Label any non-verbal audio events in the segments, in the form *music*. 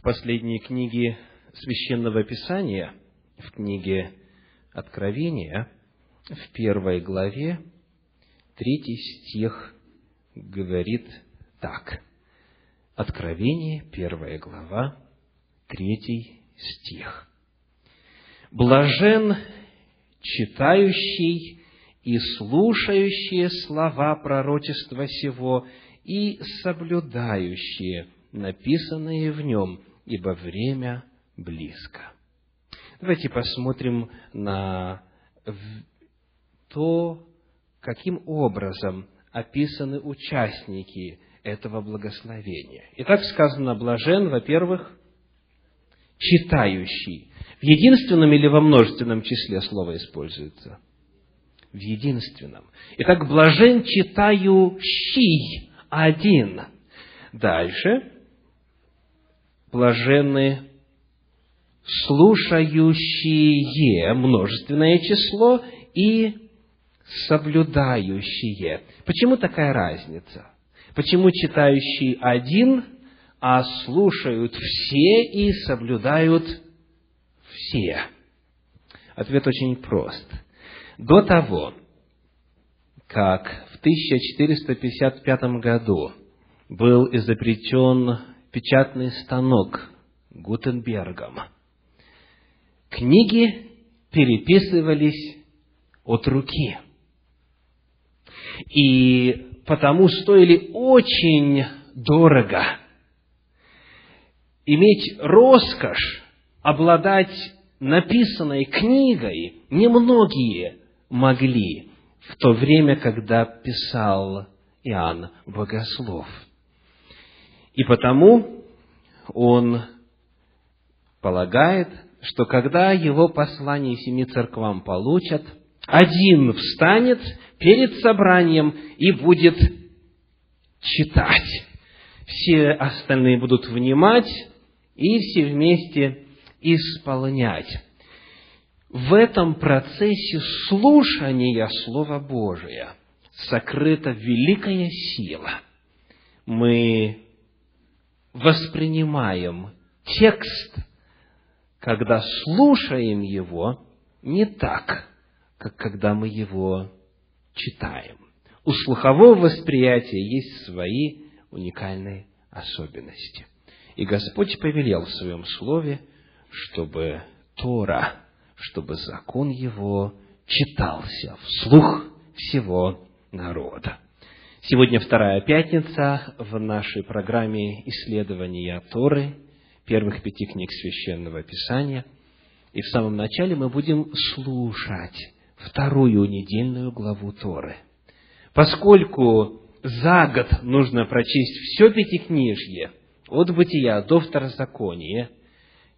в последней книге Священного Писания, в книге Откровения, в первой главе, третий стих говорит так. Откровение, первая глава, третий стих. «Блажен читающий и слушающие слова пророчества сего и соблюдающие написанные в нем, ибо время близко. Давайте посмотрим на то, каким образом описаны участники этого благословения. Итак, сказано, блажен, во-первых, читающий. В единственном или во множественном числе слово используется? В единственном. Итак, блажен читающий один. Дальше блаженны слушающие, множественное число, и соблюдающие. Почему такая разница? Почему читающий один, а слушают все и соблюдают все? Ответ очень прост. До того, как в 1455 году был изобретен печатный станок Гутенбергом. Книги переписывались от руки. И потому стоили очень дорого. Иметь роскошь обладать написанной книгой немногие могли в то время, когда писал Иоанн Богослов – и потому он полагает, что когда его послание семи церквам получат, один встанет перед собранием и будет читать. Все остальные будут внимать и все вместе исполнять. В этом процессе слушания Слова Божия сокрыта великая сила. Мы воспринимаем текст, когда слушаем его, не так, как когда мы его читаем. У слухового восприятия есть свои уникальные особенности. И Господь повелел в Своем Слове, чтобы Тора, чтобы закон Его читался вслух всего народа. Сегодня вторая пятница в нашей программе исследования Торы, первых пяти книг Священного Писания. И в самом начале мы будем слушать вторую недельную главу Торы. Поскольку за год нужно прочесть все пятикнижье, от Бытия до Второзакония,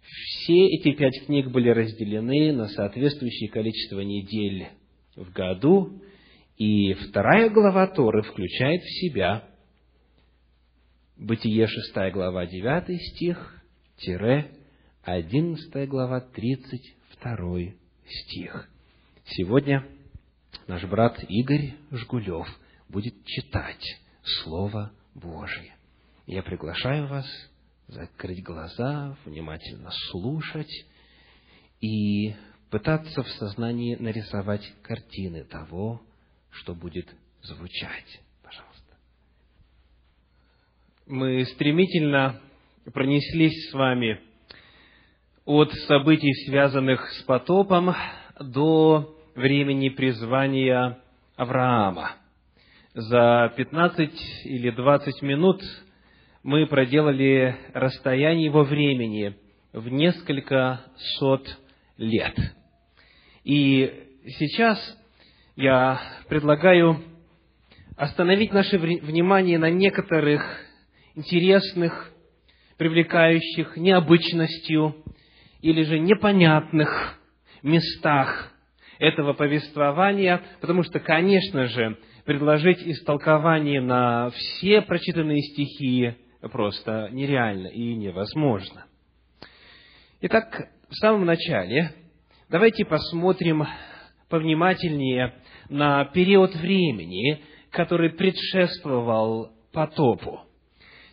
все эти пять книг были разделены на соответствующее количество недель в году, и вторая глава Торы включает в себя Бытие 6 глава 9 стих, тире 11 глава 32 стих. Сегодня наш брат Игорь Жгулев будет читать Слово Божье. Я приглашаю вас закрыть глаза, внимательно слушать и пытаться в сознании нарисовать картины того, что будет звучать. Пожалуйста. Мы стремительно пронеслись с вами от событий, связанных с потопом, до времени призвания Авраама. За 15 или 20 минут мы проделали расстояние его времени в несколько сот лет. И сейчас я предлагаю остановить наше внимание на некоторых интересных, привлекающих необычностью или же непонятных местах этого повествования, потому что, конечно же, предложить истолкование на все прочитанные стихи просто нереально и невозможно. Итак, в самом начале давайте посмотрим повнимательнее на период времени, который предшествовал потопу.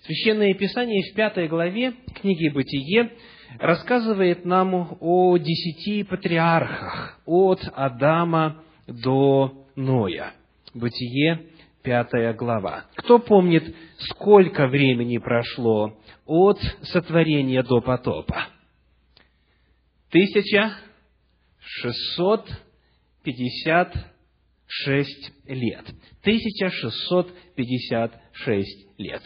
Священное Писание в пятой главе книги «Бытие» рассказывает нам о десяти патриархах, от Адама до Ноя. Бытие, пятая глава. Кто помнит, сколько времени прошло от сотворения до потопа? Тысяча шестьсот пятьдесят шесть лет. Тысяча шестьсот пятьдесят шесть лет.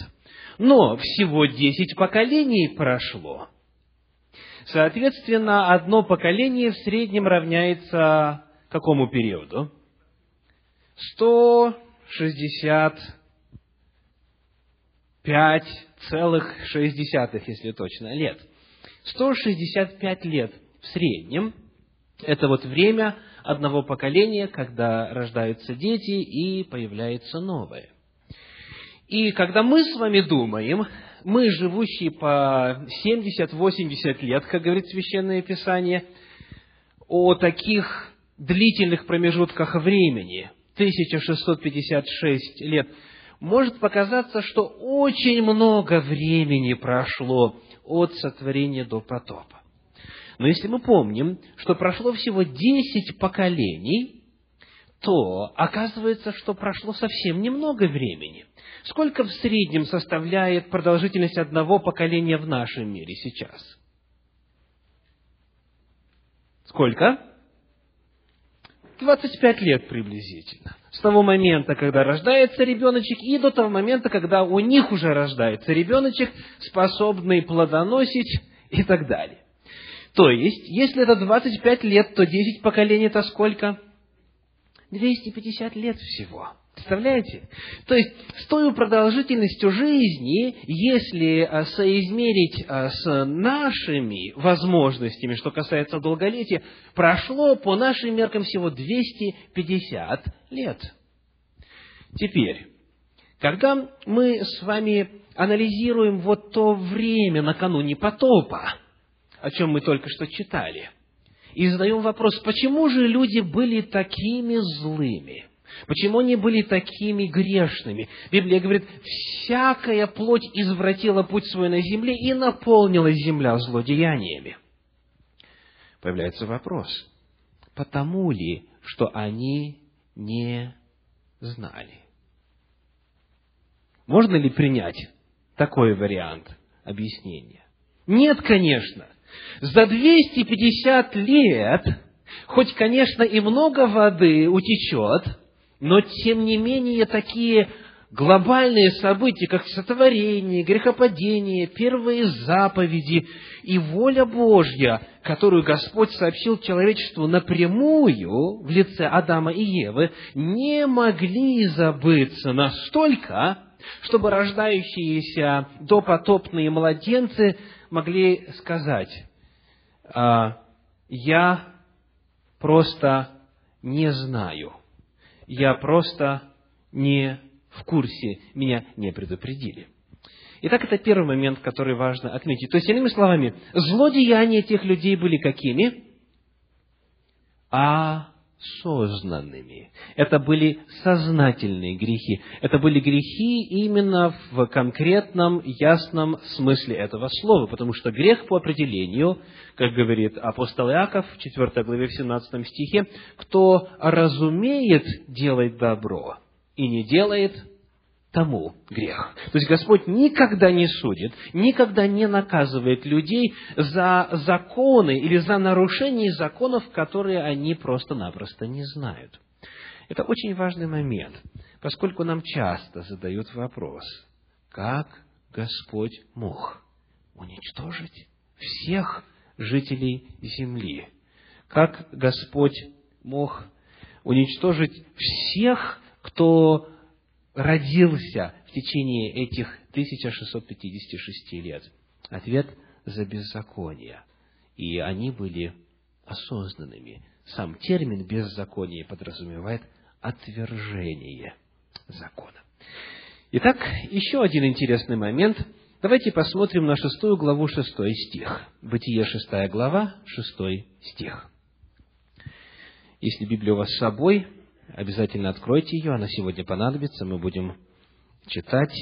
Но всего десять поколений прошло. Соответственно, одно поколение в среднем равняется какому периоду? 165,6, если точно, лет. 165 лет в среднем – это вот время одного поколения, когда рождаются дети и появляется новое. И когда мы с вами думаем, мы, живущие по 70-80 лет, как говорит Священное Писание, о таких длительных промежутках времени, 1656 лет, может показаться, что очень много времени прошло от сотворения до потопа. Но если мы помним, что прошло всего 10 поколений, то оказывается, что прошло совсем немного времени. Сколько в среднем составляет продолжительность одного поколения в нашем мире сейчас? Сколько? 25 лет приблизительно. С того момента, когда рождается ребеночек, и до того момента, когда у них уже рождается ребеночек, способный плодоносить и так далее. То есть, если это 25 лет, то 10 поколений это сколько? 250 лет всего. Представляете? То есть, с той продолжительностью жизни, если а, соизмерить а, с нашими возможностями, что касается долголетия, прошло по нашим меркам всего 250 лет. Теперь, когда мы с вами анализируем вот то время накануне потопа, о чем мы только что читали, и задаем вопрос, почему же люди были такими злыми? Почему они были такими грешными? Библия говорит, всякая плоть извратила путь свой на земле и наполнилась земля злодеяниями. Появляется вопрос, потому ли, что они не знали? Можно ли принять такой вариант объяснения? Нет, конечно. За 250 лет, хоть, конечно, и много воды утечет, но, тем не менее, такие глобальные события, как сотворение, грехопадение, первые заповеди и воля Божья, которую Господь сообщил человечеству напрямую в лице Адама и Евы, не могли забыться настолько, чтобы рождающиеся допотопные младенцы могли сказать, «А, «Я просто не знаю» я просто не в курсе, меня не предупредили. Итак, это первый момент, который важно отметить. То есть, иными словами, злодеяния тех людей были какими? А осознанными. Это были сознательные грехи. Это были грехи именно в конкретном, ясном смысле этого слова, потому что грех по определению, как говорит апостол Иаков в 4 главе в 17 стихе, кто разумеет делать добро и не делает, тому грех. То есть Господь никогда не судит, никогда не наказывает людей за законы или за нарушение законов, которые они просто-напросто не знают. Это очень важный момент, поскольку нам часто задают вопрос, как Господь мог уничтожить всех жителей земли? Как Господь мог уничтожить всех, кто родился в течение этих 1656 лет? Ответ – за беззаконие. И они были осознанными. Сам термин «беззаконие» подразумевает отвержение закона. Итак, еще один интересный момент. Давайте посмотрим на шестую главу, шестой стих. Бытие, шестая глава, шестой стих. Если Библия у вас с собой, Обязательно откройте ее, она сегодня понадобится. Мы будем читать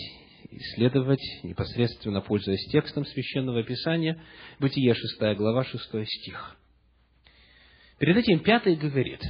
исследовать, непосредственно пользуясь текстом Священного Писания, Бытие 6 глава, 6 стих. Перед этим пятый говорит,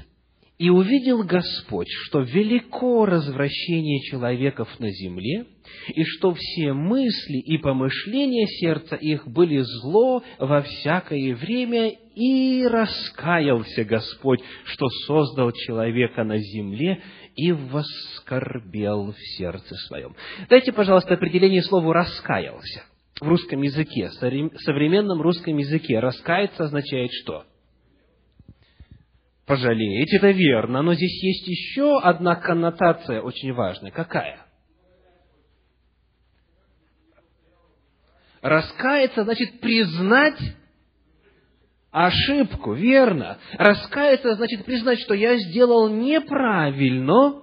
«И увидел Господь, что велико развращение человеков на земле, и что все мысли и помышления сердца их были зло во всякое время, и раскаялся Господь, что создал человека на земле, и воскорбел в сердце своем». Дайте, пожалуйста, определение слову «раскаялся» в русском языке, в современном русском языке. «Раскаяться» означает что? пожалеете, это верно, но здесь есть еще одна коннотация очень важная. Какая? Раскаяться значит признать ошибку, верно. Раскаяться значит признать, что я сделал неправильно,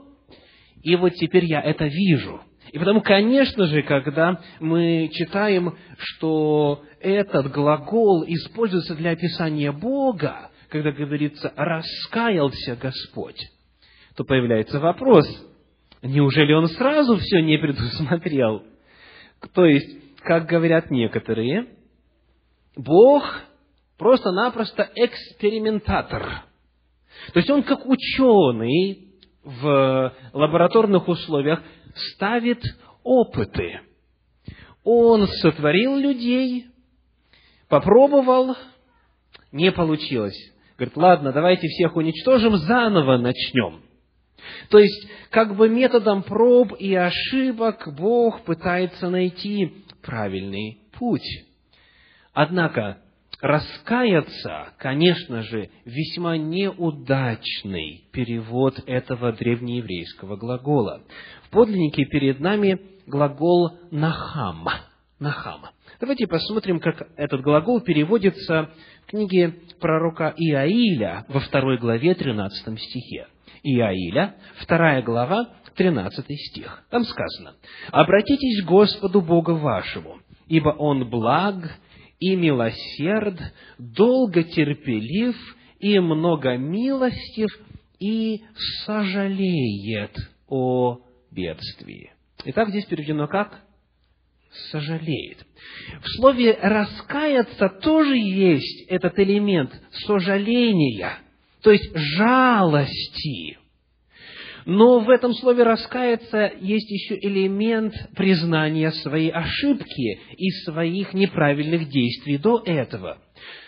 и вот теперь я это вижу. И потому, конечно же, когда мы читаем, что этот глагол используется для описания Бога, когда говорится «раскаялся Господь», то появляется вопрос, неужели он сразу все не предусмотрел? То есть, как говорят некоторые, Бог просто-напросто экспериментатор. То есть он как ученый в лабораторных условиях ставит опыты. Он сотворил людей, попробовал, не получилось. Говорит, ладно, давайте всех уничтожим, заново начнем. То есть, как бы методом проб и ошибок Бог пытается найти правильный путь. Однако, раскаяться, конечно же, весьма неудачный перевод этого древнееврейского глагола. В подлиннике перед нами глагол «нахам». «Нахам». Давайте посмотрим, как этот глагол переводится книге пророка Иаиля во второй главе 13 стихе. Иаиля, вторая глава, 13 стих. Там сказано, «Обратитесь к Господу Богу вашему, ибо Он благ и милосерд, долго терпелив и много милостив, и сожалеет о бедствии». Итак, здесь переведено как? Сожалеет. В слове «раскаяться» тоже есть этот элемент сожаления, то есть жалости. Но в этом слове «раскаяться» есть еще элемент признания своей ошибки и своих неправильных действий до этого.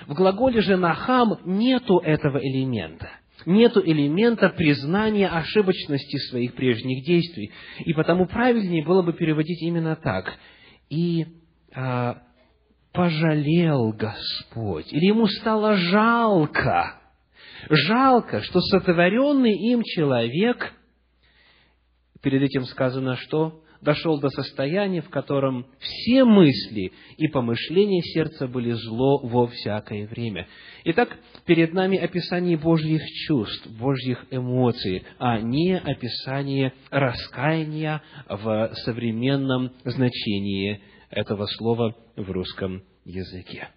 В глаголе же «нахам» нету этого элемента. Нету элемента признания ошибочности своих прежних действий. И потому правильнее было бы переводить именно так. И а, пожалел Господь, или ему стало жалко, жалко, что сотворенный им человек, перед этим сказано, что дошел до состояния, в котором все мысли и помышления сердца были зло во всякое время. Итак, перед нами описание Божьих чувств, Божьих эмоций, а не описание раскаяния в современном значении этого слова в русском языке.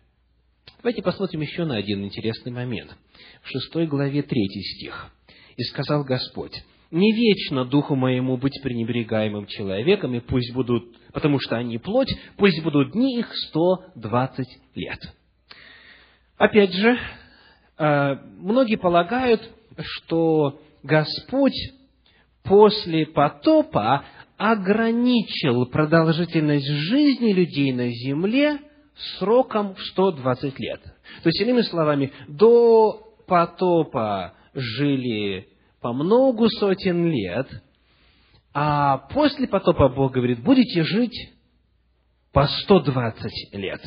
Давайте посмотрим еще на один интересный момент. В шестой главе третий стих. «И сказал Господь, не вечно духу моему быть пренебрегаемым человеком, и пусть будут, потому что они плоть, пусть будут дни их сто двадцать лет». Опять же, э, многие полагают, что Господь после потопа ограничил продолжительность жизни людей на земле сроком в 120 лет. То есть, иными словами, до потопа жили по многу сотен лет, а после потопа Бог говорит, будете жить по 120 лет.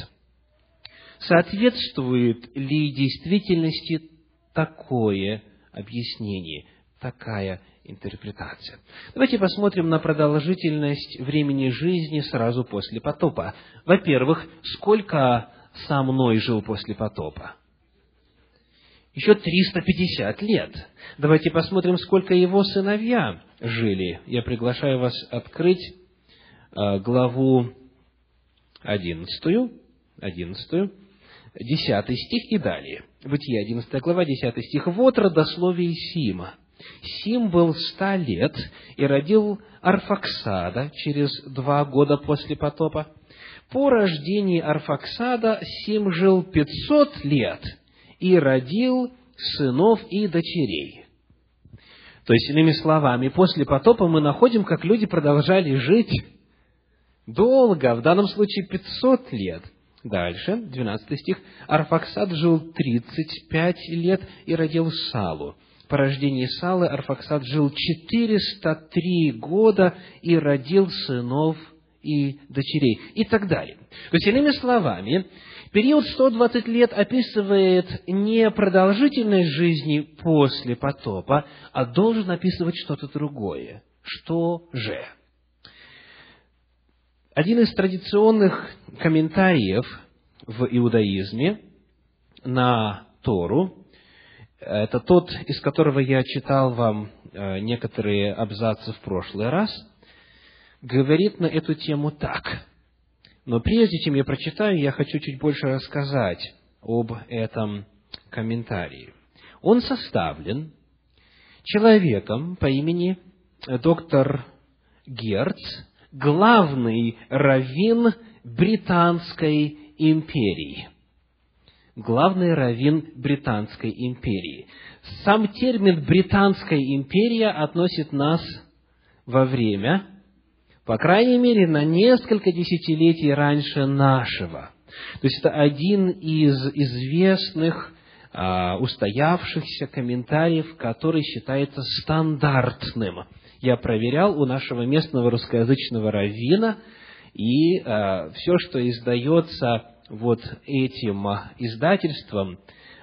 Соответствует ли действительности такое объяснение, такая интерпретация. Давайте посмотрим на продолжительность времени жизни сразу после потопа. Во-первых, сколько со мной жил после потопа? Еще 350 лет. Давайте посмотрим, сколько его сыновья жили. Я приглашаю вас открыть э, главу 11, 11, 10 стих и далее. Бытие, 11 глава, 10 стих. «Вот родословие Сима Сим был ста лет и родил Арфаксада через два года после потопа. По рождении Арфаксада Сим жил пятьсот лет и родил сынов и дочерей. То есть, иными словами, после потопа мы находим, как люди продолжали жить долго, в данном случае 500 лет. Дальше, 12 стих. Арфаксад жил 35 лет и родил Салу. По рождении Салы Арфаксад жил 403 года и родил сынов и дочерей, и так далее. То есть, иными словами, период 120 лет описывает не продолжительность жизни после потопа, а должен описывать что-то другое. Что же? Один из традиционных комментариев в иудаизме на Тору, это тот, из которого я читал вам э, некоторые абзацы в прошлый раз, говорит на эту тему так. Но прежде чем я прочитаю, я хочу чуть больше рассказать об этом комментарии. Он составлен человеком по имени доктор Герц, главный раввин Британской империи. Главный раввин Британской империи. Сам термин «Британская империя» относит нас во время, по крайней мере, на несколько десятилетий раньше нашего. То есть это один из известных а, устоявшихся комментариев, который считается стандартным я проверял у нашего местного русскоязычного раввина, и э, все, что издается вот этим издательством,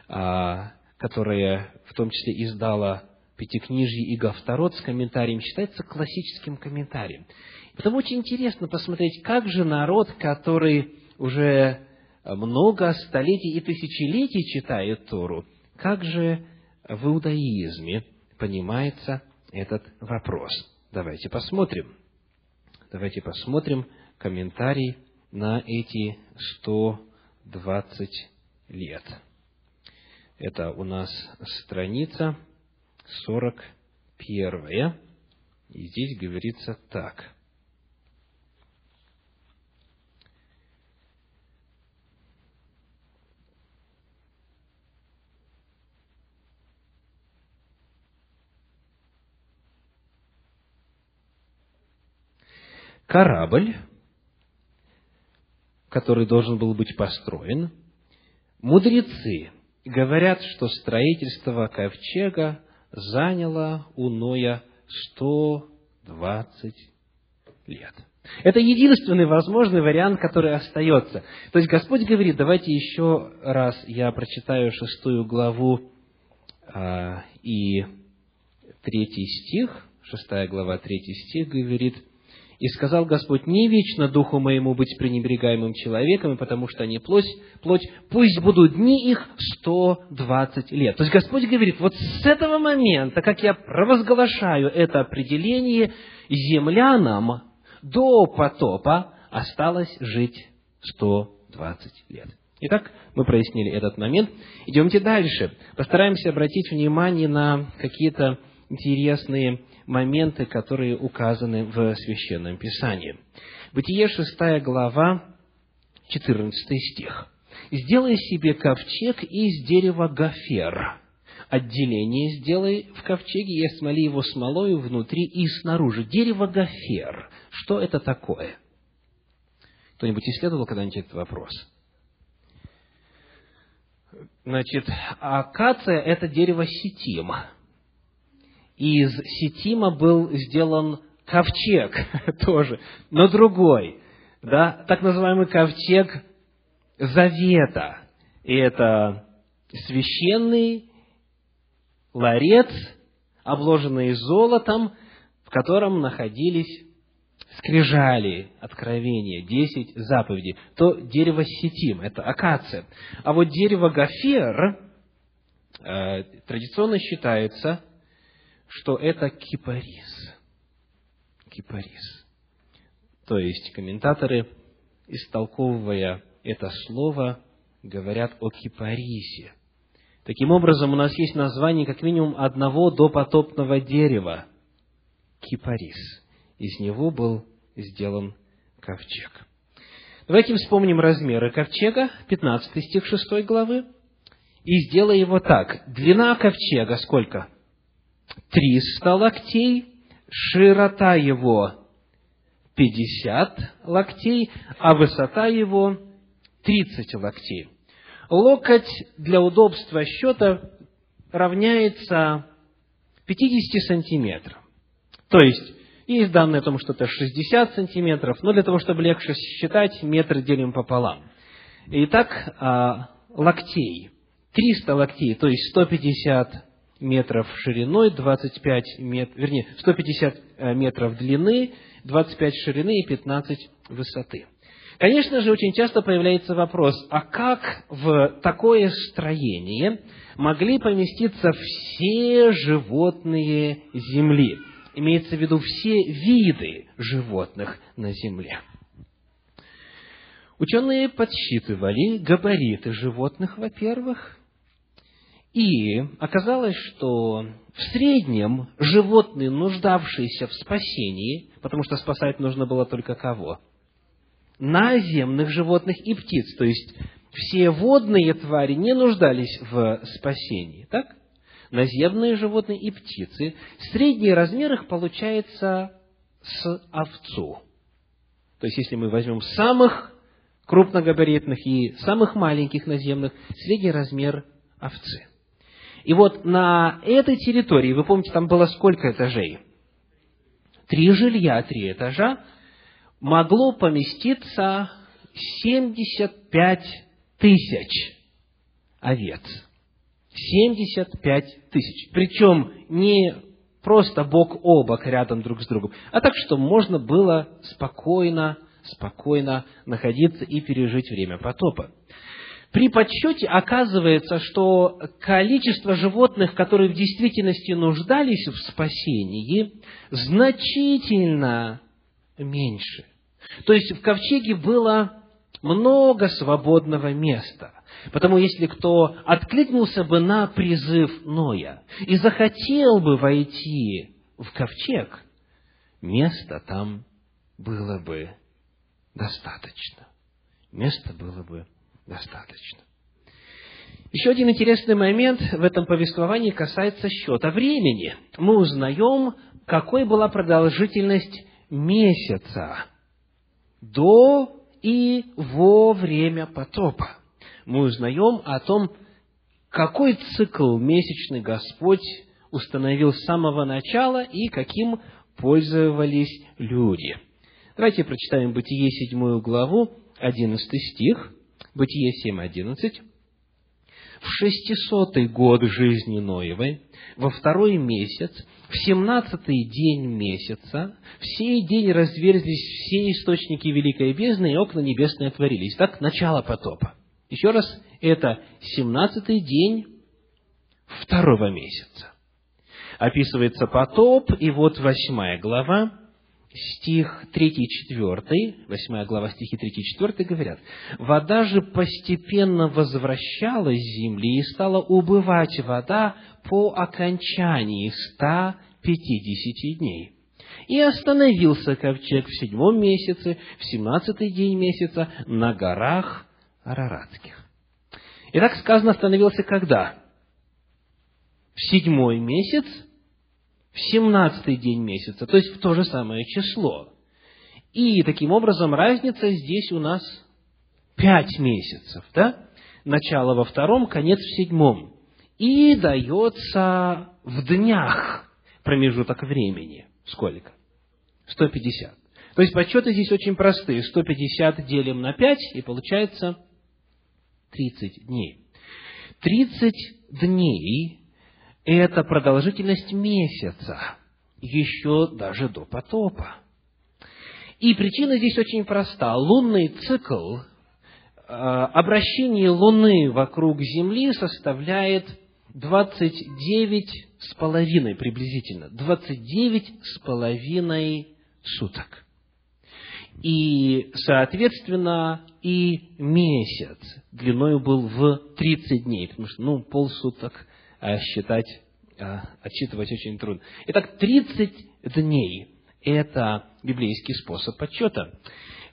э, которое в том числе издало Пятикнижье и Гавторот с комментарием, считается классическим комментарием. Потому очень интересно посмотреть, как же народ, который уже много столетий и тысячелетий читает Тору, как же в иудаизме понимается этот вопрос. Давайте посмотрим. Давайте посмотрим комментарий на эти 120 лет. Это у нас страница 41. И здесь говорится так. Корабль, который должен был быть построен, мудрецы говорят, что строительство ковчега заняло у Ноя 120 лет. Это единственный возможный вариант, который остается. То есть Господь говорит, давайте еще раз я прочитаю шестую главу а, и третий стих, шестая глава, третий стих говорит – и сказал Господь, не вечно духу моему быть пренебрегаемым человеком, потому что они плоть, плоть, пусть будут дни их сто двадцать лет. То есть Господь говорит, вот с этого момента, как я провозглашаю это определение, землянам до потопа осталось жить сто двадцать лет. Итак, мы прояснили этот момент. Идемте дальше. Постараемся обратить внимание на какие-то интересные моменты, которые указаны в Священном Писании. Бытие 6 глава, 14 стих. «Сделай себе ковчег из дерева гофер. Отделение сделай в ковчеге и смоли его смолою внутри и снаружи. Дерево гофер. Что это такое? Кто-нибудь исследовал когда-нибудь этот вопрос? Значит, акация – это дерево из Сетима был сделан ковчег *laughs* тоже, но другой, да, так называемый ковчег Завета. И это священный ларец, обложенный золотом, в котором находились скрижали, откровения, десять заповедей, то дерево сетим, это акация. А вот дерево гофер э, традиционно считается что это кипарис. Кипарис. То есть комментаторы, истолковывая это слово, говорят о кипарисе. Таким образом, у нас есть название как минимум одного допотопного дерева – кипарис. Из него был сделан ковчег. Давайте вспомним размеры ковчега, 15 стих 6 главы, и сделай его так. Длина ковчега сколько? 300 локтей, широта его 50 локтей, а высота его 30 локтей. Локоть для удобства счета равняется 50 сантиметрам. То есть, есть данные о том, что это 60 сантиметров, но для того, чтобы легче считать, метр делим пополам. Итак, а, локтей. 300 локтей, то есть 150 метров шириной, 25 метров, вернее, 150 э, метров длины, 25 ширины и 15 высоты. Конечно же, очень часто появляется вопрос, а как в такое строение могли поместиться все животные Земли? Имеется в виду все виды животных на Земле. Ученые подсчитывали габариты животных, во-первых, и оказалось, что в среднем животные, нуждавшиеся в спасении, потому что спасать нужно было только кого? Наземных животных и птиц. То есть, все водные твари не нуждались в спасении. Так? Наземные животные и птицы. Средний размер их получается с овцу. То есть, если мы возьмем самых крупногабаритных и самых маленьких наземных, средний размер овцы. И вот на этой территории, вы помните, там было сколько этажей? Три жилья, три этажа, могло поместиться 75 тысяч овец. 75 тысяч. Причем не просто бок о бок рядом друг с другом, а так, что можно было спокойно, спокойно находиться и пережить время потопа. При подсчете оказывается, что количество животных, которые в действительности нуждались в спасении, значительно меньше. То есть в ковчеге было много свободного места. Потому если кто откликнулся бы на призыв Ноя и захотел бы войти в ковчег, места там было бы достаточно. Места было бы достаточно. Еще один интересный момент в этом повествовании касается счета времени. Мы узнаем, какой была продолжительность месяца до и во время потопа. Мы узнаем о том, какой цикл месячный Господь установил с самого начала и каким пользовались люди. Давайте прочитаем Бытие седьмую главу, одиннадцатый стих. Бытие 7.11. В шестисотый год жизни Ноевой, во второй месяц, в семнадцатый день месяца, в сей день разверзлись все источники великой бездны, и окна небесные отворились. Так, начало потопа. Еще раз, это семнадцатый день второго месяца. Описывается потоп, и вот восьмая глава, стих 3 и 4, 8 глава стихи 3 и 4 говорят, «Вода же постепенно возвращалась с земли, и стала убывать вода по окончании 150 дней. И остановился ковчег в седьмом месяце, в семнадцатый день месяца, на горах Араратских». Итак, сказано, остановился когда? В седьмой месяц – в семнадцатый день месяца, то есть в то же самое число. И таким образом разница здесь у нас пять месяцев, да? Начало во втором, конец в седьмом. И дается в днях промежуток времени. Сколько? 150. То есть подсчеты здесь очень простые. 150 делим на 5, и получается 30 дней. 30 дней это продолжительность месяца, еще даже до потопа. И причина здесь очень проста. Лунный цикл, э, обращение Луны вокруг Земли составляет 29 с половиной приблизительно, 29 с половиной суток. и, соответственно, и месяц длиною был в 30 дней, потому что, ну, полсуток считать, а, отсчитывать очень трудно. Итак, 30 дней – это библейский способ подсчета.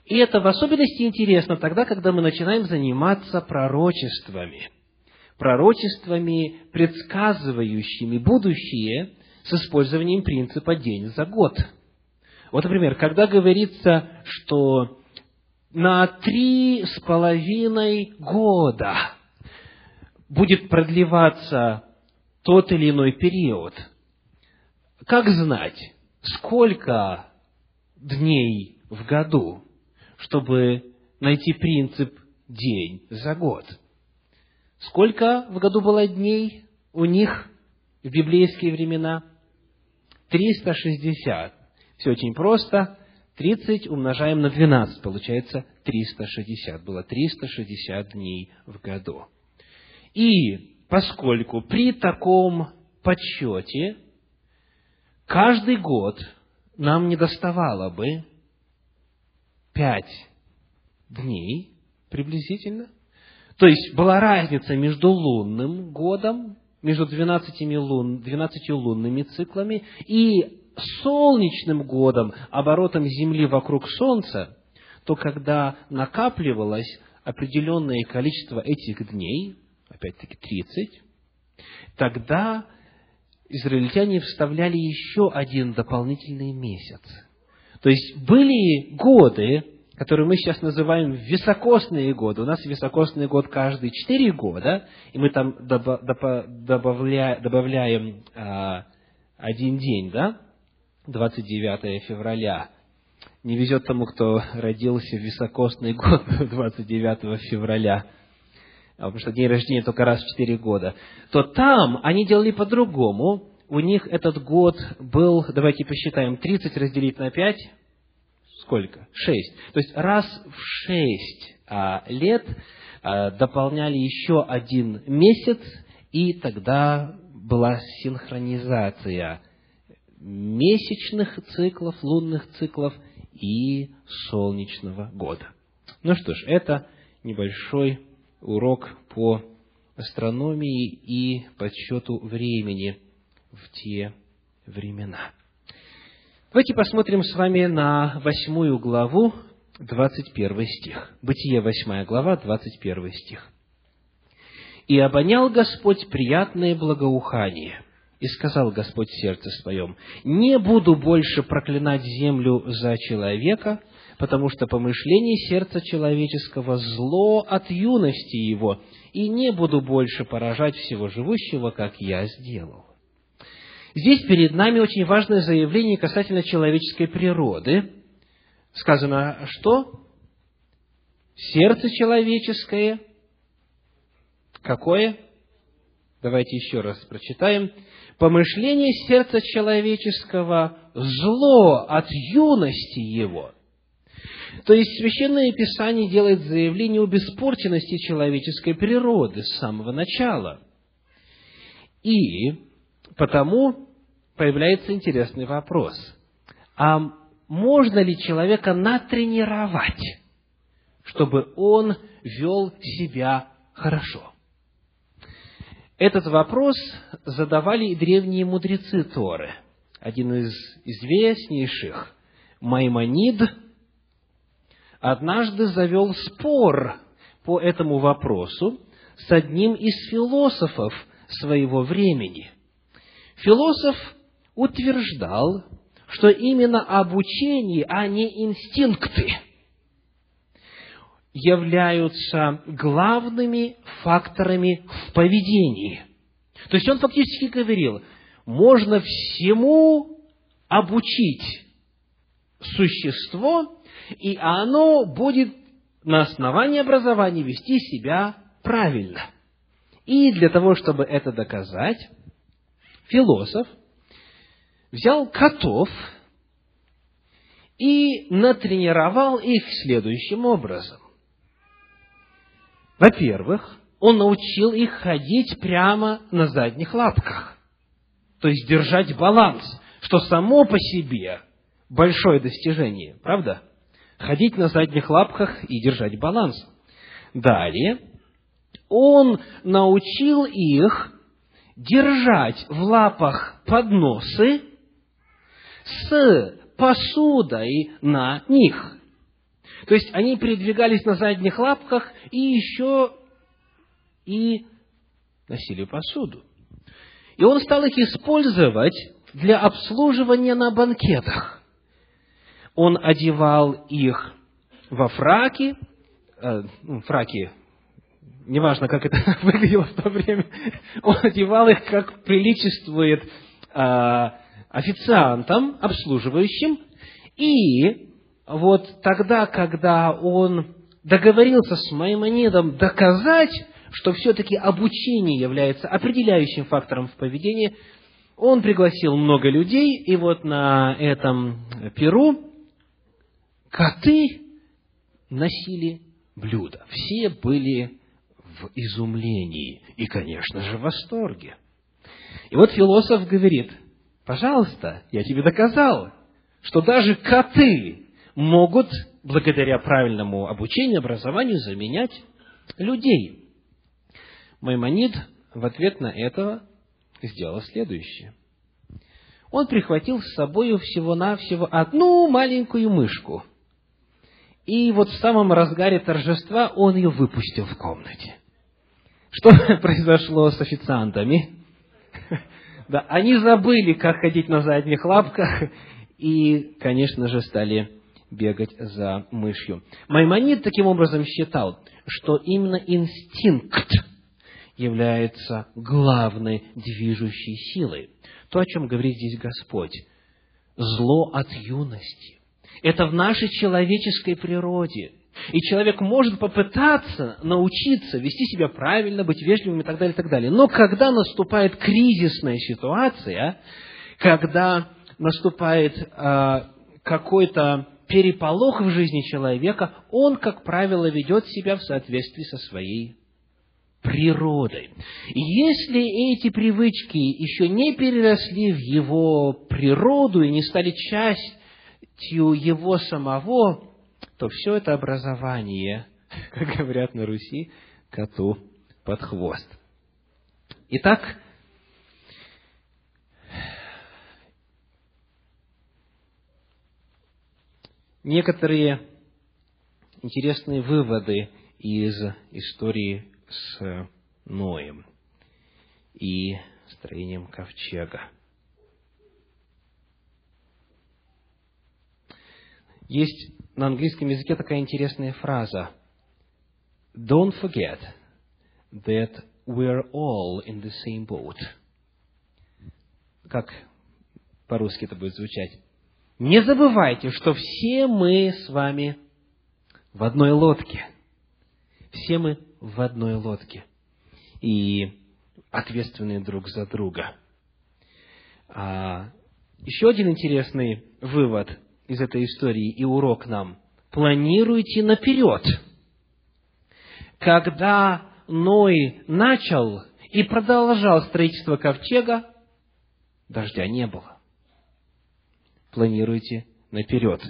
И это в особенности интересно тогда, когда мы начинаем заниматься пророчествами. Пророчествами, предсказывающими будущее с использованием принципа «день за год». Вот, например, когда говорится, что на три с половиной года будет продлеваться тот или иной период, как знать, сколько дней в году? чтобы найти принцип день за год. Сколько в году было дней у них в библейские времена? 360. Все очень просто. 30 умножаем на 12, получается 360. Было 360 дней в году. И поскольку при таком подсчете каждый год нам не доставало бы пять дней приблизительно. То есть была разница между лунным годом, между 12, лун, 12 лунными циклами и солнечным годом, оборотом Земли вокруг Солнца, то когда накапливалось определенное количество этих дней, опять-таки 30, тогда израильтяне вставляли еще один дополнительный месяц – то есть были годы, которые мы сейчас называем високосные годы. У нас високосный год каждые четыре года, и мы там добавля, добавляем а, один день, да? 29 февраля. Не везет тому, кто родился в високосный год *laughs* 29 февраля, потому что день рождения только раз в четыре года. То там они делали по-другому у них этот год был, давайте посчитаем, 30 разделить на 5, сколько? 6. То есть раз в 6 а, лет а, дополняли еще один месяц, и тогда была синхронизация месячных циклов, лунных циклов и солнечного года. Ну что ж, это небольшой урок по астрономии и подсчету времени – в те времена. Давайте посмотрим с вами на восьмую главу, 21 стих. Бытие, восьмая глава, 21 стих. «И обонял Господь приятное благоухание, и сказал Господь сердце своем, «Не буду больше проклинать землю за человека, потому что помышление сердца человеческого зло от юности его, и не буду больше поражать всего живущего, как я сделал». Здесь перед нами очень важное заявление касательно человеческой природы. Сказано, что сердце человеческое, какое? Давайте еще раз прочитаем. Помышление сердца человеческого – зло от юности его. То есть Священное Писание делает заявление об испорченности человеческой природы с самого начала. И потому появляется интересный вопрос. А можно ли человека натренировать, чтобы он вел себя хорошо? Этот вопрос задавали и древние мудрецы Торы. Один из известнейших, Маймонид, однажды завел спор по этому вопросу с одним из философов своего времени – Философ утверждал, что именно обучение, а не инстинкты являются главными факторами в поведении. То есть он фактически говорил, можно всему обучить существо, и оно будет на основании образования вести себя правильно. И для того, чтобы это доказать, философ взял котов и натренировал их следующим образом. Во-первых, он научил их ходить прямо на задних лапках, то есть держать баланс, что само по себе большое достижение, правда? Ходить на задних лапках и держать баланс. Далее, он научил их держать в лапах подносы с посудой на них. То есть они передвигались на задних лапках и еще и носили посуду. И он стал их использовать для обслуживания на банкетах. Он одевал их во фраки, э, ну, фраки, неважно, как это *laughs* выглядело в то время, он одевал их, как приличествует э, официантам, обслуживающим, и вот тогда, когда он договорился с Маймонидом доказать, что все-таки обучение является определяющим фактором в поведении, он пригласил много людей, и вот на этом перу коты носили блюда. Все были в изумлении и, конечно же, в восторге. И вот философ говорит, пожалуйста, я тебе доказал, что даже коты могут, благодаря правильному обучению, образованию, заменять людей. Маймонид в ответ на это сделал следующее. Он прихватил с собой всего-навсего одну маленькую мышку. И вот в самом разгаре торжества он ее выпустил в комнате. Что *laughs* произошло с официантами? *laughs* Да, они забыли, как ходить на задних лапках, и, конечно же, стали бегать за мышью. Маймонид таким образом считал, что именно инстинкт является главной движущей силой. То, о чем говорит здесь Господь. Зло от юности. Это в нашей человеческой природе. И человек может попытаться научиться вести себя правильно, быть вежливым и так далее, и так далее. Но когда наступает кризисная ситуация, когда наступает э, какой-то переполох в жизни человека, он, как правило, ведет себя в соответствии со своей природой. И если эти привычки еще не переросли в его природу и не стали частью его самого, то все это образование, *laughs* как говорят на Руси, коту под хвост. Итак, некоторые интересные выводы из истории с Ноем и строением ковчега. Есть на английском языке такая интересная фраза. Don't forget that we're all in the same boat. Как по-русски это будет звучать? Не забывайте, что все мы с вами в одной лодке. Все мы в одной лодке и ответственные друг за друга. А, еще один интересный вывод из этой истории и урок нам. Планируйте наперед. Когда Ной начал и продолжал строительство ковчега, дождя не было. Планируйте наперед.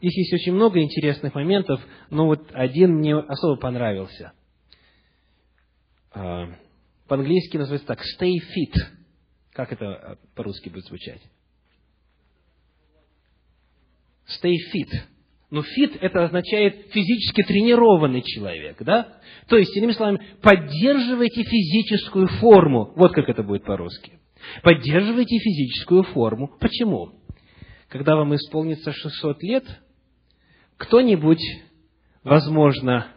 Здесь есть очень много интересных моментов, но вот один мне особо понравился – а, по-английски называется так, stay fit. Как это а, по-русски будет звучать? Stay fit. Но fit это означает физически тренированный человек, да? То есть, иными словами, поддерживайте физическую форму. Вот как это будет по-русски. Поддерживайте физическую форму. Почему? Когда вам исполнится 600 лет, кто-нибудь, возможно,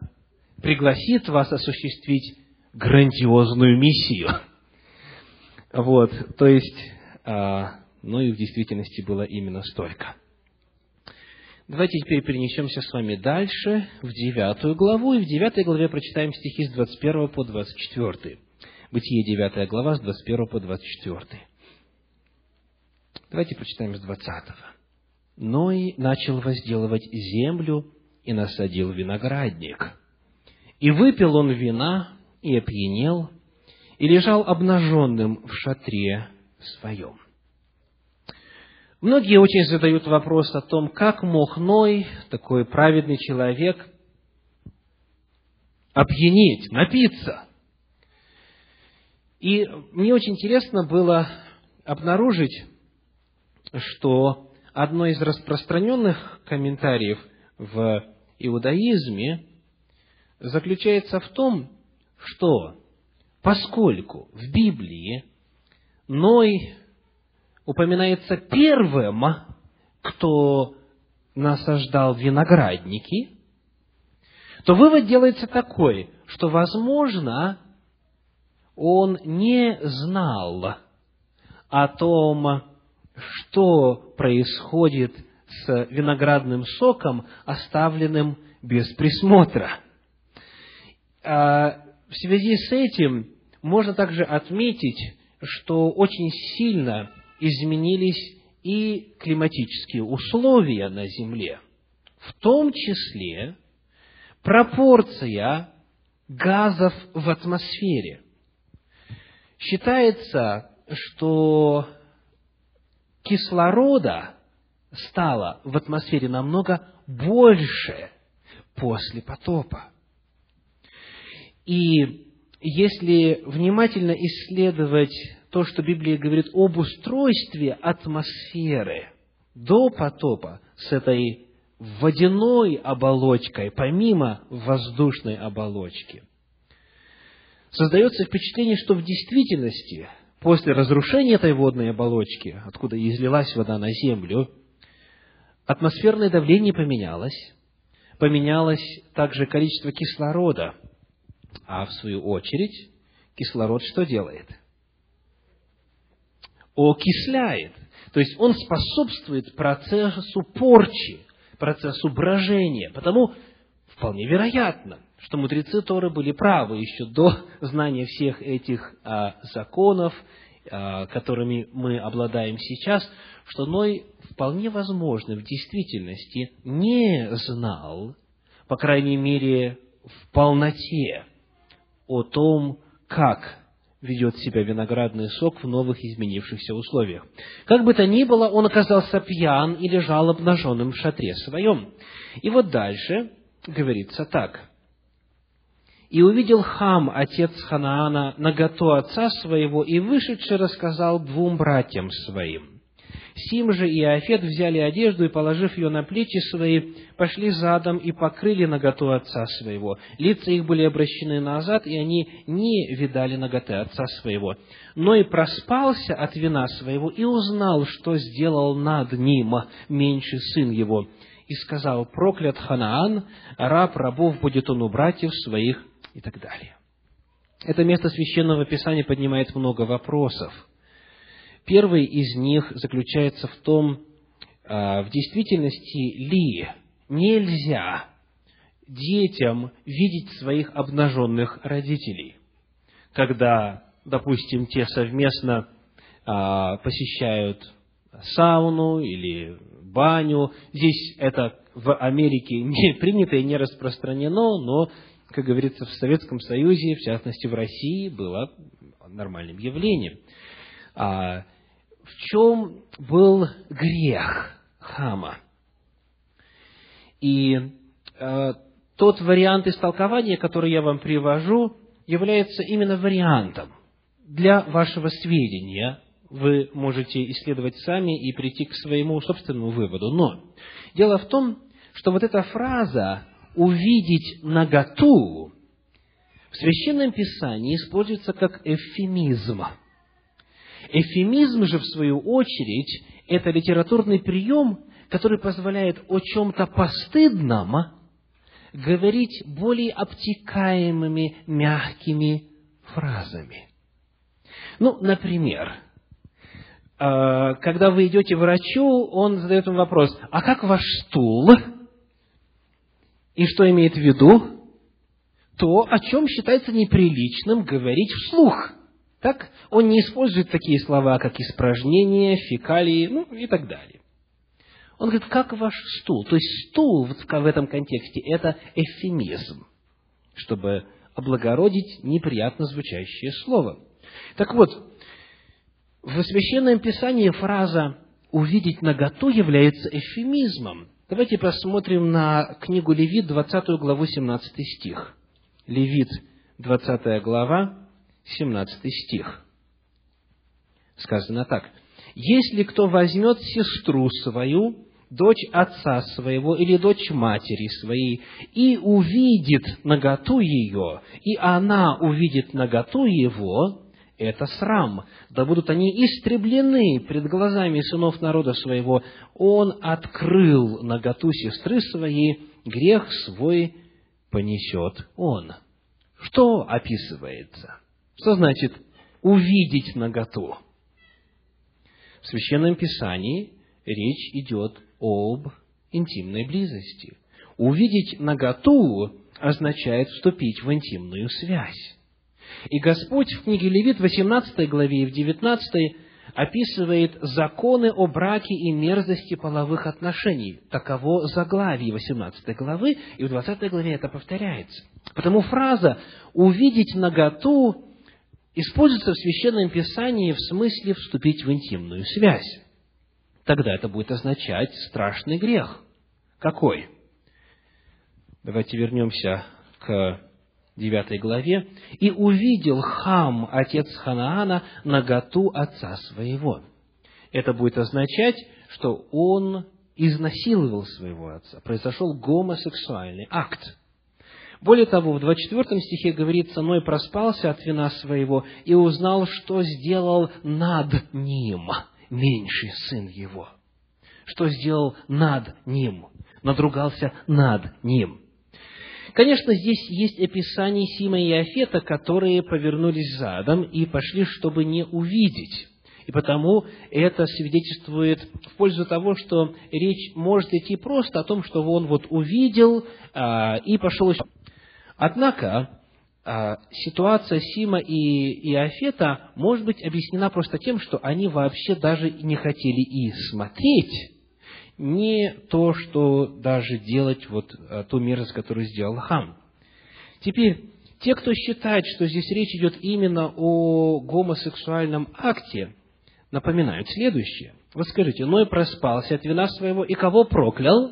пригласит вас осуществить грандиозную миссию. Вот, то есть, а, ну и в действительности было именно столько. Давайте теперь перенесемся с вами дальше, в девятую главу, и в девятой главе прочитаем стихи с 21 по 24. Бытие девятая глава, с 21 по 24. Давайте прочитаем с 20. Ной начал возделывать землю и насадил виноградник. И выпил он вина и опьянел, и лежал обнаженным в шатре своем. Многие очень задают вопрос о том, как мог Ной, такой праведный человек, опьянеть, напиться. И мне очень интересно было обнаружить, что одно из распространенных комментариев в иудаизме заключается в том, что поскольку в Библии Ной упоминается первым, кто насаждал виноградники, то вывод делается такой, что, возможно, он не знал о том, что происходит с виноградным соком, оставленным без присмотра. А, в связи с этим можно также отметить, что очень сильно изменились и климатические условия на Земле, в том числе пропорция газов в атмосфере. Считается, что кислорода стало в атмосфере намного больше после потопа. И если внимательно исследовать то, что Библия говорит об устройстве атмосферы до потопа с этой водяной оболочкой, помимо воздушной оболочки, создается впечатление, что в действительности, после разрушения этой водной оболочки, откуда излилась вода на землю, атмосферное давление поменялось, поменялось также количество кислорода, а в свою очередь кислород что делает – окисляет. То есть он способствует процессу порчи, процессу брожения. Потому вполне вероятно, что мудрецы Торы были правы еще до знания всех этих а, законов, а, которыми мы обладаем сейчас, что Ной вполне возможно в действительности не знал, по крайней мере, в полноте о том, как ведет себя виноградный сок в новых изменившихся условиях. Как бы то ни было, он оказался пьян и лежал обнаженным в шатре своем. И вот дальше говорится так. «И увидел Хам, отец Ханаана, наготу отца своего, и вышедший рассказал двум братьям своим. Сим же Афет взяли одежду и, положив ее на плечи свои, пошли задом и покрыли наготу отца своего. Лица их были обращены назад, и они не видали наготы отца своего. Но и проспался от вина своего и узнал, что сделал над ним меньший сын его. И сказал, проклят Ханаан, раб рабов будет он у братьев своих, и так далее. Это место Священного Писания поднимает много вопросов – Первый из них заключается в том, а, в действительности ли нельзя детям видеть своих обнаженных родителей, когда, допустим, те совместно а, посещают сауну или баню. Здесь это в Америке не *laughs* принято и не распространено, но, как говорится, в Советском Союзе, в частности в России, было нормальным явлением. А, в чем был грех Хама. И э, тот вариант истолкования, который я вам привожу, является именно вариантом для вашего сведения. Вы можете исследовать сами и прийти к своему собственному выводу. Но дело в том, что вот эта фраза «увидеть наготу» в Священном Писании используется как эвфемизм – Эфемизм же, в свою очередь, это литературный прием, который позволяет о чем-то постыдном говорить более обтекаемыми, мягкими фразами. Ну, например, э, когда вы идете врачу, он задает вам вопрос, а как ваш стул? И что имеет в виду? То, о чем считается неприличным говорить вслух – так? Он не использует такие слова, как испражнение, фекалии, ну и так далее. Он говорит, как ваш стул? То есть стул в этом контексте – это эфемизм, чтобы облагородить неприятно звучащее слово. Так вот, в Священном Писании фраза увидеть наготу является эфемизмом. Давайте посмотрим на книгу Левит, 20 главу, 17 стих. Левит, 20 глава, 17 стих. Сказано так. «Если кто возьмет сестру свою, дочь отца своего или дочь матери своей, и увидит наготу ее, и она увидит наготу его, это срам. Да будут они истреблены пред глазами сынов народа своего. Он открыл наготу сестры своей, грех свой понесет он. Что описывается? Что значит увидеть наготу? В Священном Писании речь идет об интимной близости. Увидеть наготу означает вступить в интимную связь. И Господь в книге Левит, в 18 главе и в 19 описывает законы о браке и мерзости половых отношений. Таково заглавие 18 главы, и в 20 главе это повторяется. Потому фраза «увидеть наготу» используется в Священном Писании в смысле вступить в интимную связь. Тогда это будет означать страшный грех. Какой? Давайте вернемся к девятой главе, «И увидел Хам, отец Ханаана, наготу отца своего». Это будет означать, что он изнасиловал своего отца, произошел гомосексуальный акт. Более того, в 24 стихе говорится, «Ной проспался от вина своего и узнал, что сделал над ним меньший сын его». Что сделал над ним? Надругался над ним. Конечно, здесь есть описание Сима и Афета, которые повернулись задом и пошли, чтобы не увидеть. И потому это свидетельствует в пользу того, что речь может идти просто о том, что он вот увидел а, и пошел. Однако а, ситуация Сима и Иофета может быть объяснена просто тем, что они вообще даже не хотели и смотреть не то, что даже делать вот э, ту мерзость, которую сделал Хам. Теперь, те, кто считает, что здесь речь идет именно о гомосексуальном акте, напоминают следующее. Вот скажите, Ной проспался от вина своего и кого проклял?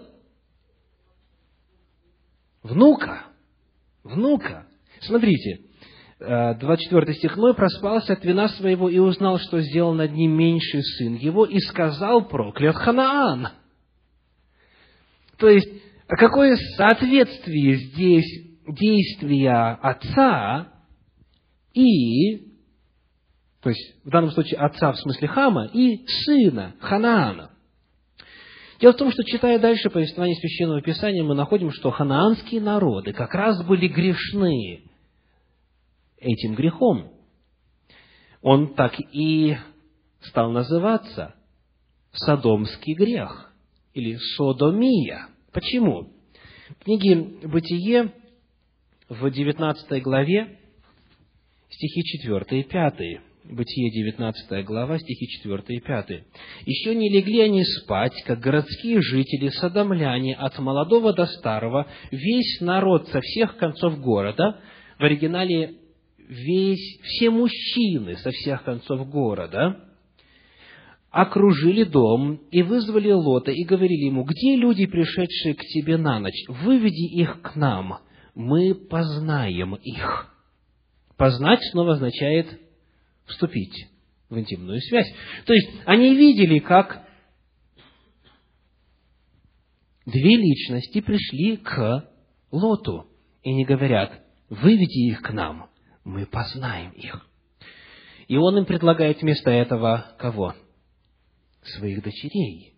Внука. Внука. Смотрите, 24 э, стих, Ной проспался от вина своего и узнал, что сделал над ним меньший сын его, и сказал, проклят Ханаан. То есть, какое соответствие здесь действия отца и, то есть, в данном случае отца в смысле Хама, и сына Ханаана. Дело в том, что, читая дальше повествование Священного Писания, мы находим, что ханаанские народы как раз были грешны этим грехом. Он так и стал называться Содомский грех или Содомия – Почему? В книге «Бытие» в 19 главе стихи 4 и 5. Бытие, 19 глава, стихи 4 и 5. «Еще не легли они спать, как городские жители, садомляне, от молодого до старого, весь народ со всех концов города». В оригинале весь, все мужчины со всех концов города – окружили дом и вызвали Лота и говорили ему, где люди, пришедшие к тебе на ночь? Выведи их к нам, мы познаем их. Познать снова означает вступить в интимную связь. То есть они видели, как две личности пришли к Лоту, и они говорят, выведи их к нам, мы познаем их. И он им предлагает вместо этого кого? своих дочерей.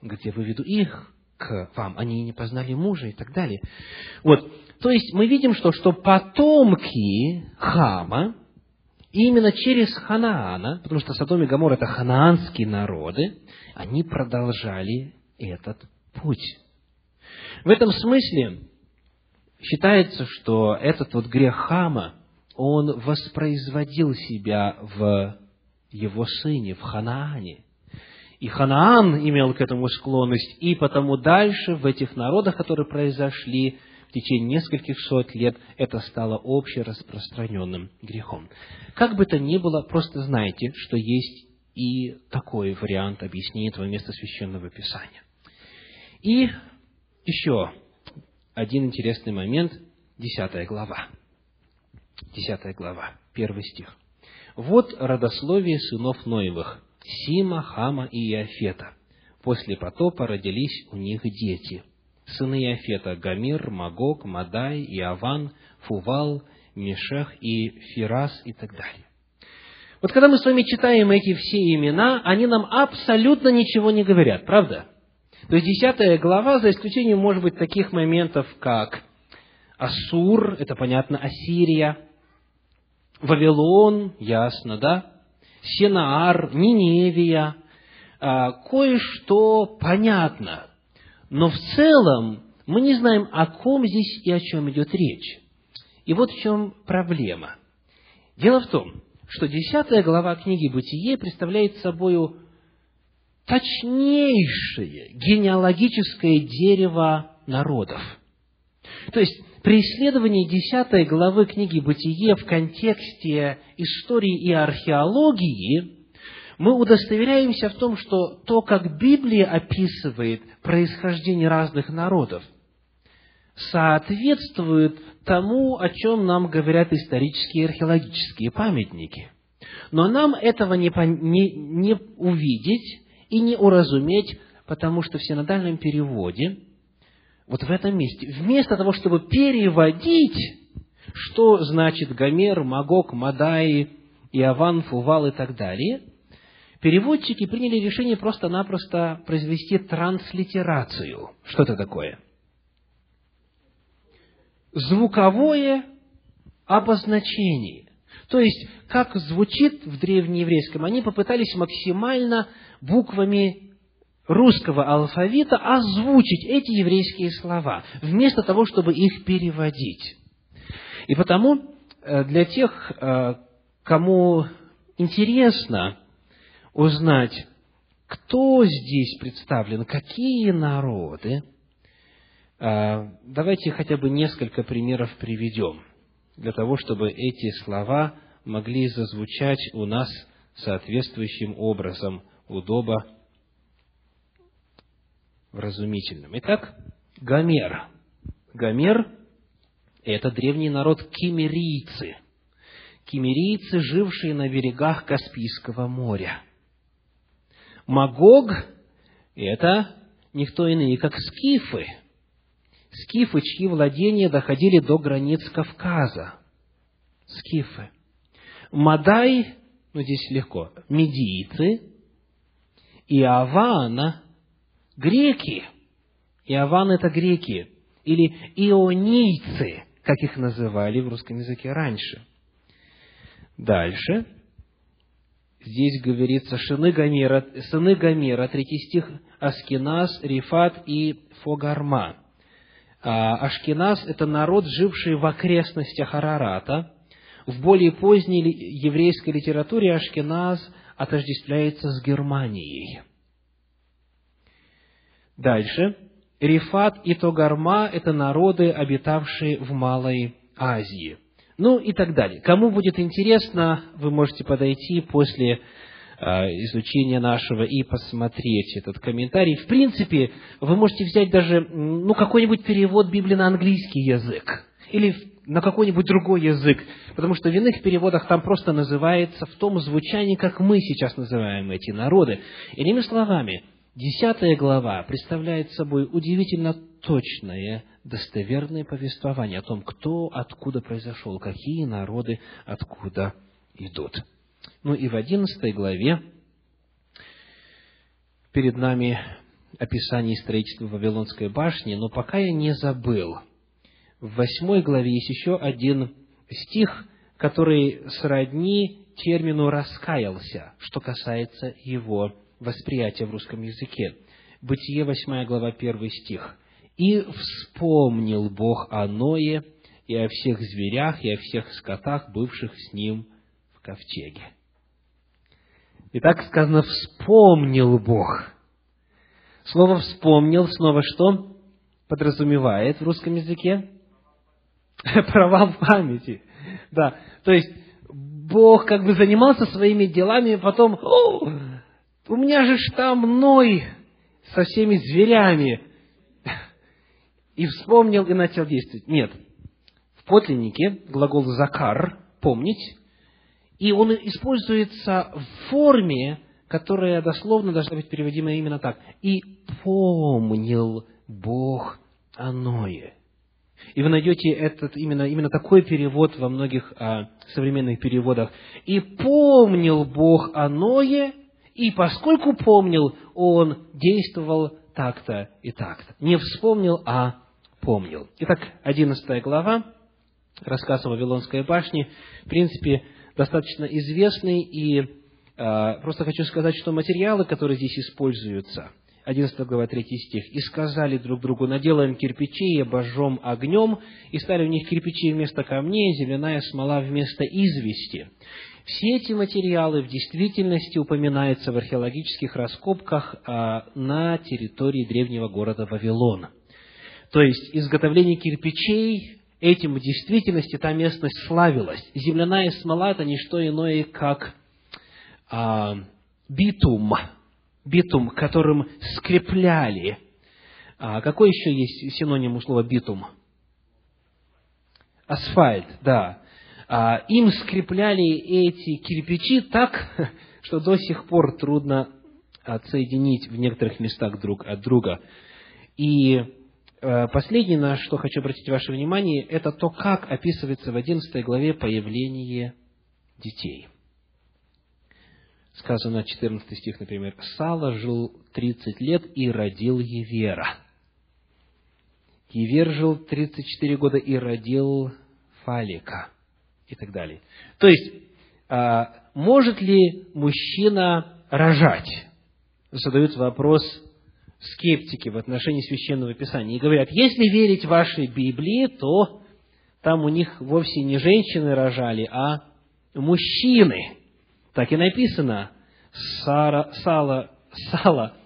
Говорит, я выведу их к вам, они не познали мужа и так далее. Вот, то есть мы видим, что, что потомки Хама, именно через Ханаана, потому что Содом и Гамор – это ханаанские народы, они продолжали этот путь. В этом смысле считается, что этот вот грех Хама, он воспроизводил себя в его сыне, в Ханаане. И Ханаан имел к этому склонность, и потому дальше в этих народах, которые произошли в течение нескольких сот лет, это стало общераспространенным грехом. Как бы то ни было, просто знайте, что есть и такой вариант объяснения этого места Священного Писания. И еще один интересный момент, десятая глава. Десятая глава, первый стих. «Вот родословие сынов Ноевых, Сима, Хама и Иофета. После потопа родились у них дети. Сыны Иофета – Гамир, Магог, Мадай, Иаван, Фувал, Мешех и Фирас и так далее. Вот когда мы с вами читаем эти все имена, они нам абсолютно ничего не говорят, правда? То есть десятая глава, за исключением, может быть, таких моментов, как Ассур, это понятно, Ассирия, Вавилон, ясно, да? Сенаар, Ниневия, а, кое-что понятно. Но в целом мы не знаем, о ком здесь и о чем идет речь. И вот в чем проблема. Дело в том, что десятая глава книги «Бытие» представляет собой точнейшее генеалогическое дерево народов. То есть, при исследовании десятой главы книги «Бытие» в контексте истории и археологии мы удостоверяемся в том, что то, как Библия описывает происхождение разных народов, соответствует тому, о чем нам говорят исторические и археологические памятники. Но нам этого не, не, не увидеть и не уразуметь, потому что в синодальном переводе, вот в этом месте, вместо того, чтобы переводить, что значит Гомер, Магог, Мадай, Иован, Фувал и так далее, переводчики приняли решение просто-напросто произвести транслитерацию. Что это такое? звуковое обозначение. То есть, как звучит в древнееврейском, они попытались максимально буквами русского алфавита озвучить эти еврейские слова, вместо того, чтобы их переводить. И потому э, для тех, э, кому интересно узнать, кто здесь представлен, какие народы, а, давайте хотя бы несколько примеров приведем, для того, чтобы эти слова могли зазвучать у нас соответствующим образом, удобо вразумительным. Итак, Гомер. Гомер – это древний народ кимерийцы. Кимерийцы, жившие на берегах Каспийского моря. Магог – это никто иные, как скифы – скифы, чьи владения доходили до границ Кавказа. Скифы. Мадай, ну здесь легко, медийцы, и Авана, греки. И Аван это греки, или ионийцы, как их называли в русском языке раньше. Дальше. Здесь говорится сыны Гомера, сыны Гомера, третий стих, Аскинас, Рифат и Фогарма. А, Ашкеназ – это народ, живший в окрестностях Арарата. В более поздней еврейской литературе Ашкеназ отождествляется с Германией. Дальше. Рифат и Тогарма – это народы, обитавшие в Малой Азии. Ну и так далее. Кому будет интересно, вы можете подойти после Э, изучения нашего и посмотреть этот комментарий. В принципе, вы можете взять даже ну, какой-нибудь перевод Библии на английский язык или на какой-нибудь другой язык, потому что в иных переводах там просто называется в том звучании, как мы сейчас называем эти народы. Иными словами, десятая глава представляет собой удивительно точное, достоверное повествование о том, кто откуда произошел, какие народы откуда идут. Ну и в одиннадцатой главе перед нами описание строительства Вавилонской башни, но пока я не забыл, в восьмой главе есть еще один стих, который сродни термину «раскаялся», что касается его восприятия в русском языке. Бытие, восьмая глава, первый стих. «И вспомнил Бог о Ное и о всех зверях, и о всех скотах, бывших с ним в ковчеге». И так сказано, вспомнил Бог. Слово «вспомнил» снова что подразумевает в русском языке? *laughs* Провал в памяти. Да, то есть Бог как бы занимался своими делами, и потом, О, у меня же ж там Ной со всеми зверями. И вспомнил и начал действовать. Нет. В подлиннике глагол «закар» – «помнить», и он используется в форме, которая дословно должна быть переводима именно так. «И помнил Бог о Ное». И вы найдете этот, именно, именно такой перевод во многих а, современных переводах. «И помнил Бог о Ное, и поскольку помнил, он действовал так-то и так-то. Не вспомнил, а помнил». Итак, одиннадцатая глава, рассказ о Вавилонской башне, в принципе, достаточно известный, и э, просто хочу сказать, что материалы, которые здесь используются, 11 глава, 3 стих, «И сказали друг другу, наделаем кирпичей и обожжем огнем, и стали у них кирпичи вместо камней, зеленая смола вместо извести». Все эти материалы в действительности упоминаются в археологических раскопках а, на территории древнего города Вавилона. То есть изготовление кирпичей этим в действительности та местность славилась. Земляная смола – это не что иное, как а, битум, битум, которым скрепляли. А какой еще есть синоним у слова битум? Асфальт, да. А, им скрепляли эти кирпичи так, *laughs* что до сих пор трудно отсоединить в некоторых местах друг от друга. И последнее, на что хочу обратить ваше внимание, это то, как описывается в 11 главе появление детей. Сказано 14 стих, например, «Сала жил 30 лет и родил Евера». Евер жил 34 года и родил Фалика и так далее. То есть, а, может ли мужчина рожать? Задают вопрос скептики в отношении Священного Писания и говорят, если верить вашей Библии, то там у них вовсе не женщины рожали, а мужчины. Так и написано. Сара, Сала, Сала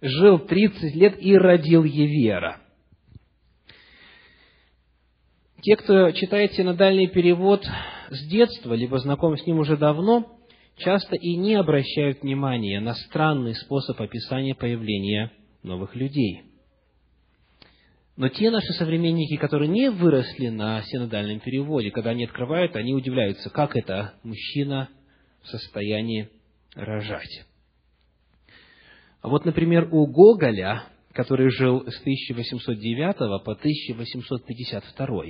жил 30 лет и родил Евера. Те, кто читает синодальный перевод с детства, либо знаком с ним уже давно, часто и не обращают внимания на странный способ описания появления новых людей. Но те наши современники, которые не выросли на синодальном переводе, когда они открывают, они удивляются, как это мужчина в состоянии рожать. А вот, например, у Гоголя, который жил с 1809 по 1852,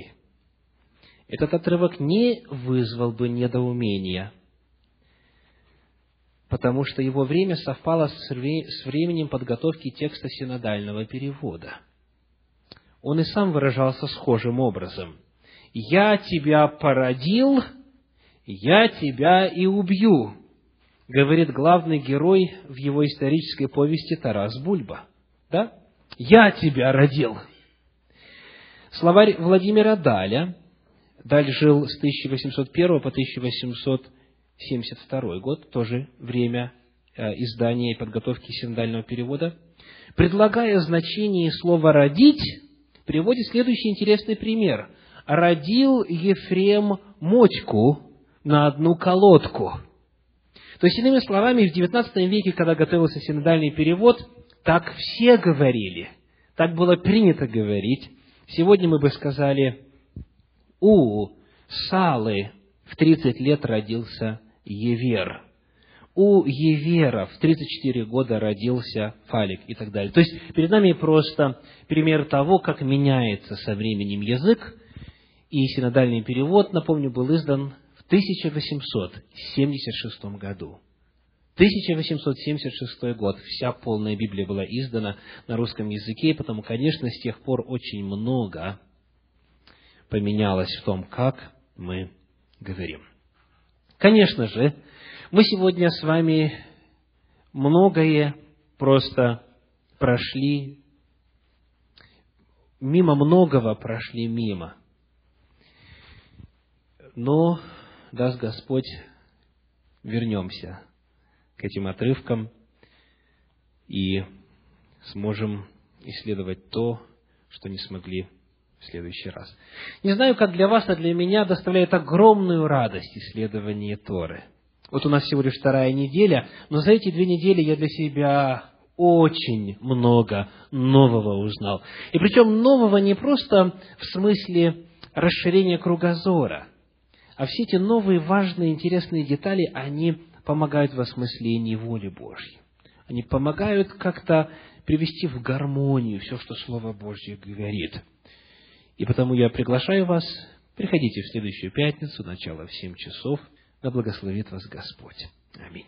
этот отрывок не вызвал бы недоумения – потому что его время совпало с временем подготовки текста синодального перевода. Он и сам выражался схожим образом. «Я тебя породил, я тебя и убью», говорит главный герой в его исторической повести Тарас Бульба. Да? «Я тебя родил». Словарь Владимира Даля, Даль жил с 1801 по 1800 72 год, тоже время э, издания и подготовки синодального перевода, предлагая значение слова «родить», приводит следующий интересный пример. «Родил Ефрем мочку на одну колодку». То есть, иными словами, в XIX веке, когда готовился синодальный перевод, так все говорили, так было принято говорить. Сегодня мы бы сказали, у Салы в 30 лет родился Евер. У Евера в 34 года родился Фалик и так далее. То есть, перед нами просто пример того, как меняется со временем язык, и синодальный перевод, напомню, был издан в 1876 году. 1876 год, вся полная Библия была издана на русском языке, потому, конечно, с тех пор очень много поменялось в том, как мы говорим. Конечно же, мы сегодня с вами многое просто прошли, мимо многого прошли мимо. Но, даст Господь, вернемся к этим отрывкам и сможем исследовать то, что не смогли в следующий раз. Не знаю, как для вас, а для меня доставляет огромную радость исследование Торы. Вот у нас всего лишь вторая неделя, но за эти две недели я для себя очень много нового узнал. И причем нового не просто в смысле расширения кругозора, а все эти новые важные, интересные детали, они помогают в осмыслении воли Божьей. Они помогают как-то привести в гармонию все, что Слово Божье говорит. И потому я приглашаю вас, приходите в следующую пятницу, начало в семь часов, да благословит вас Господь. Аминь.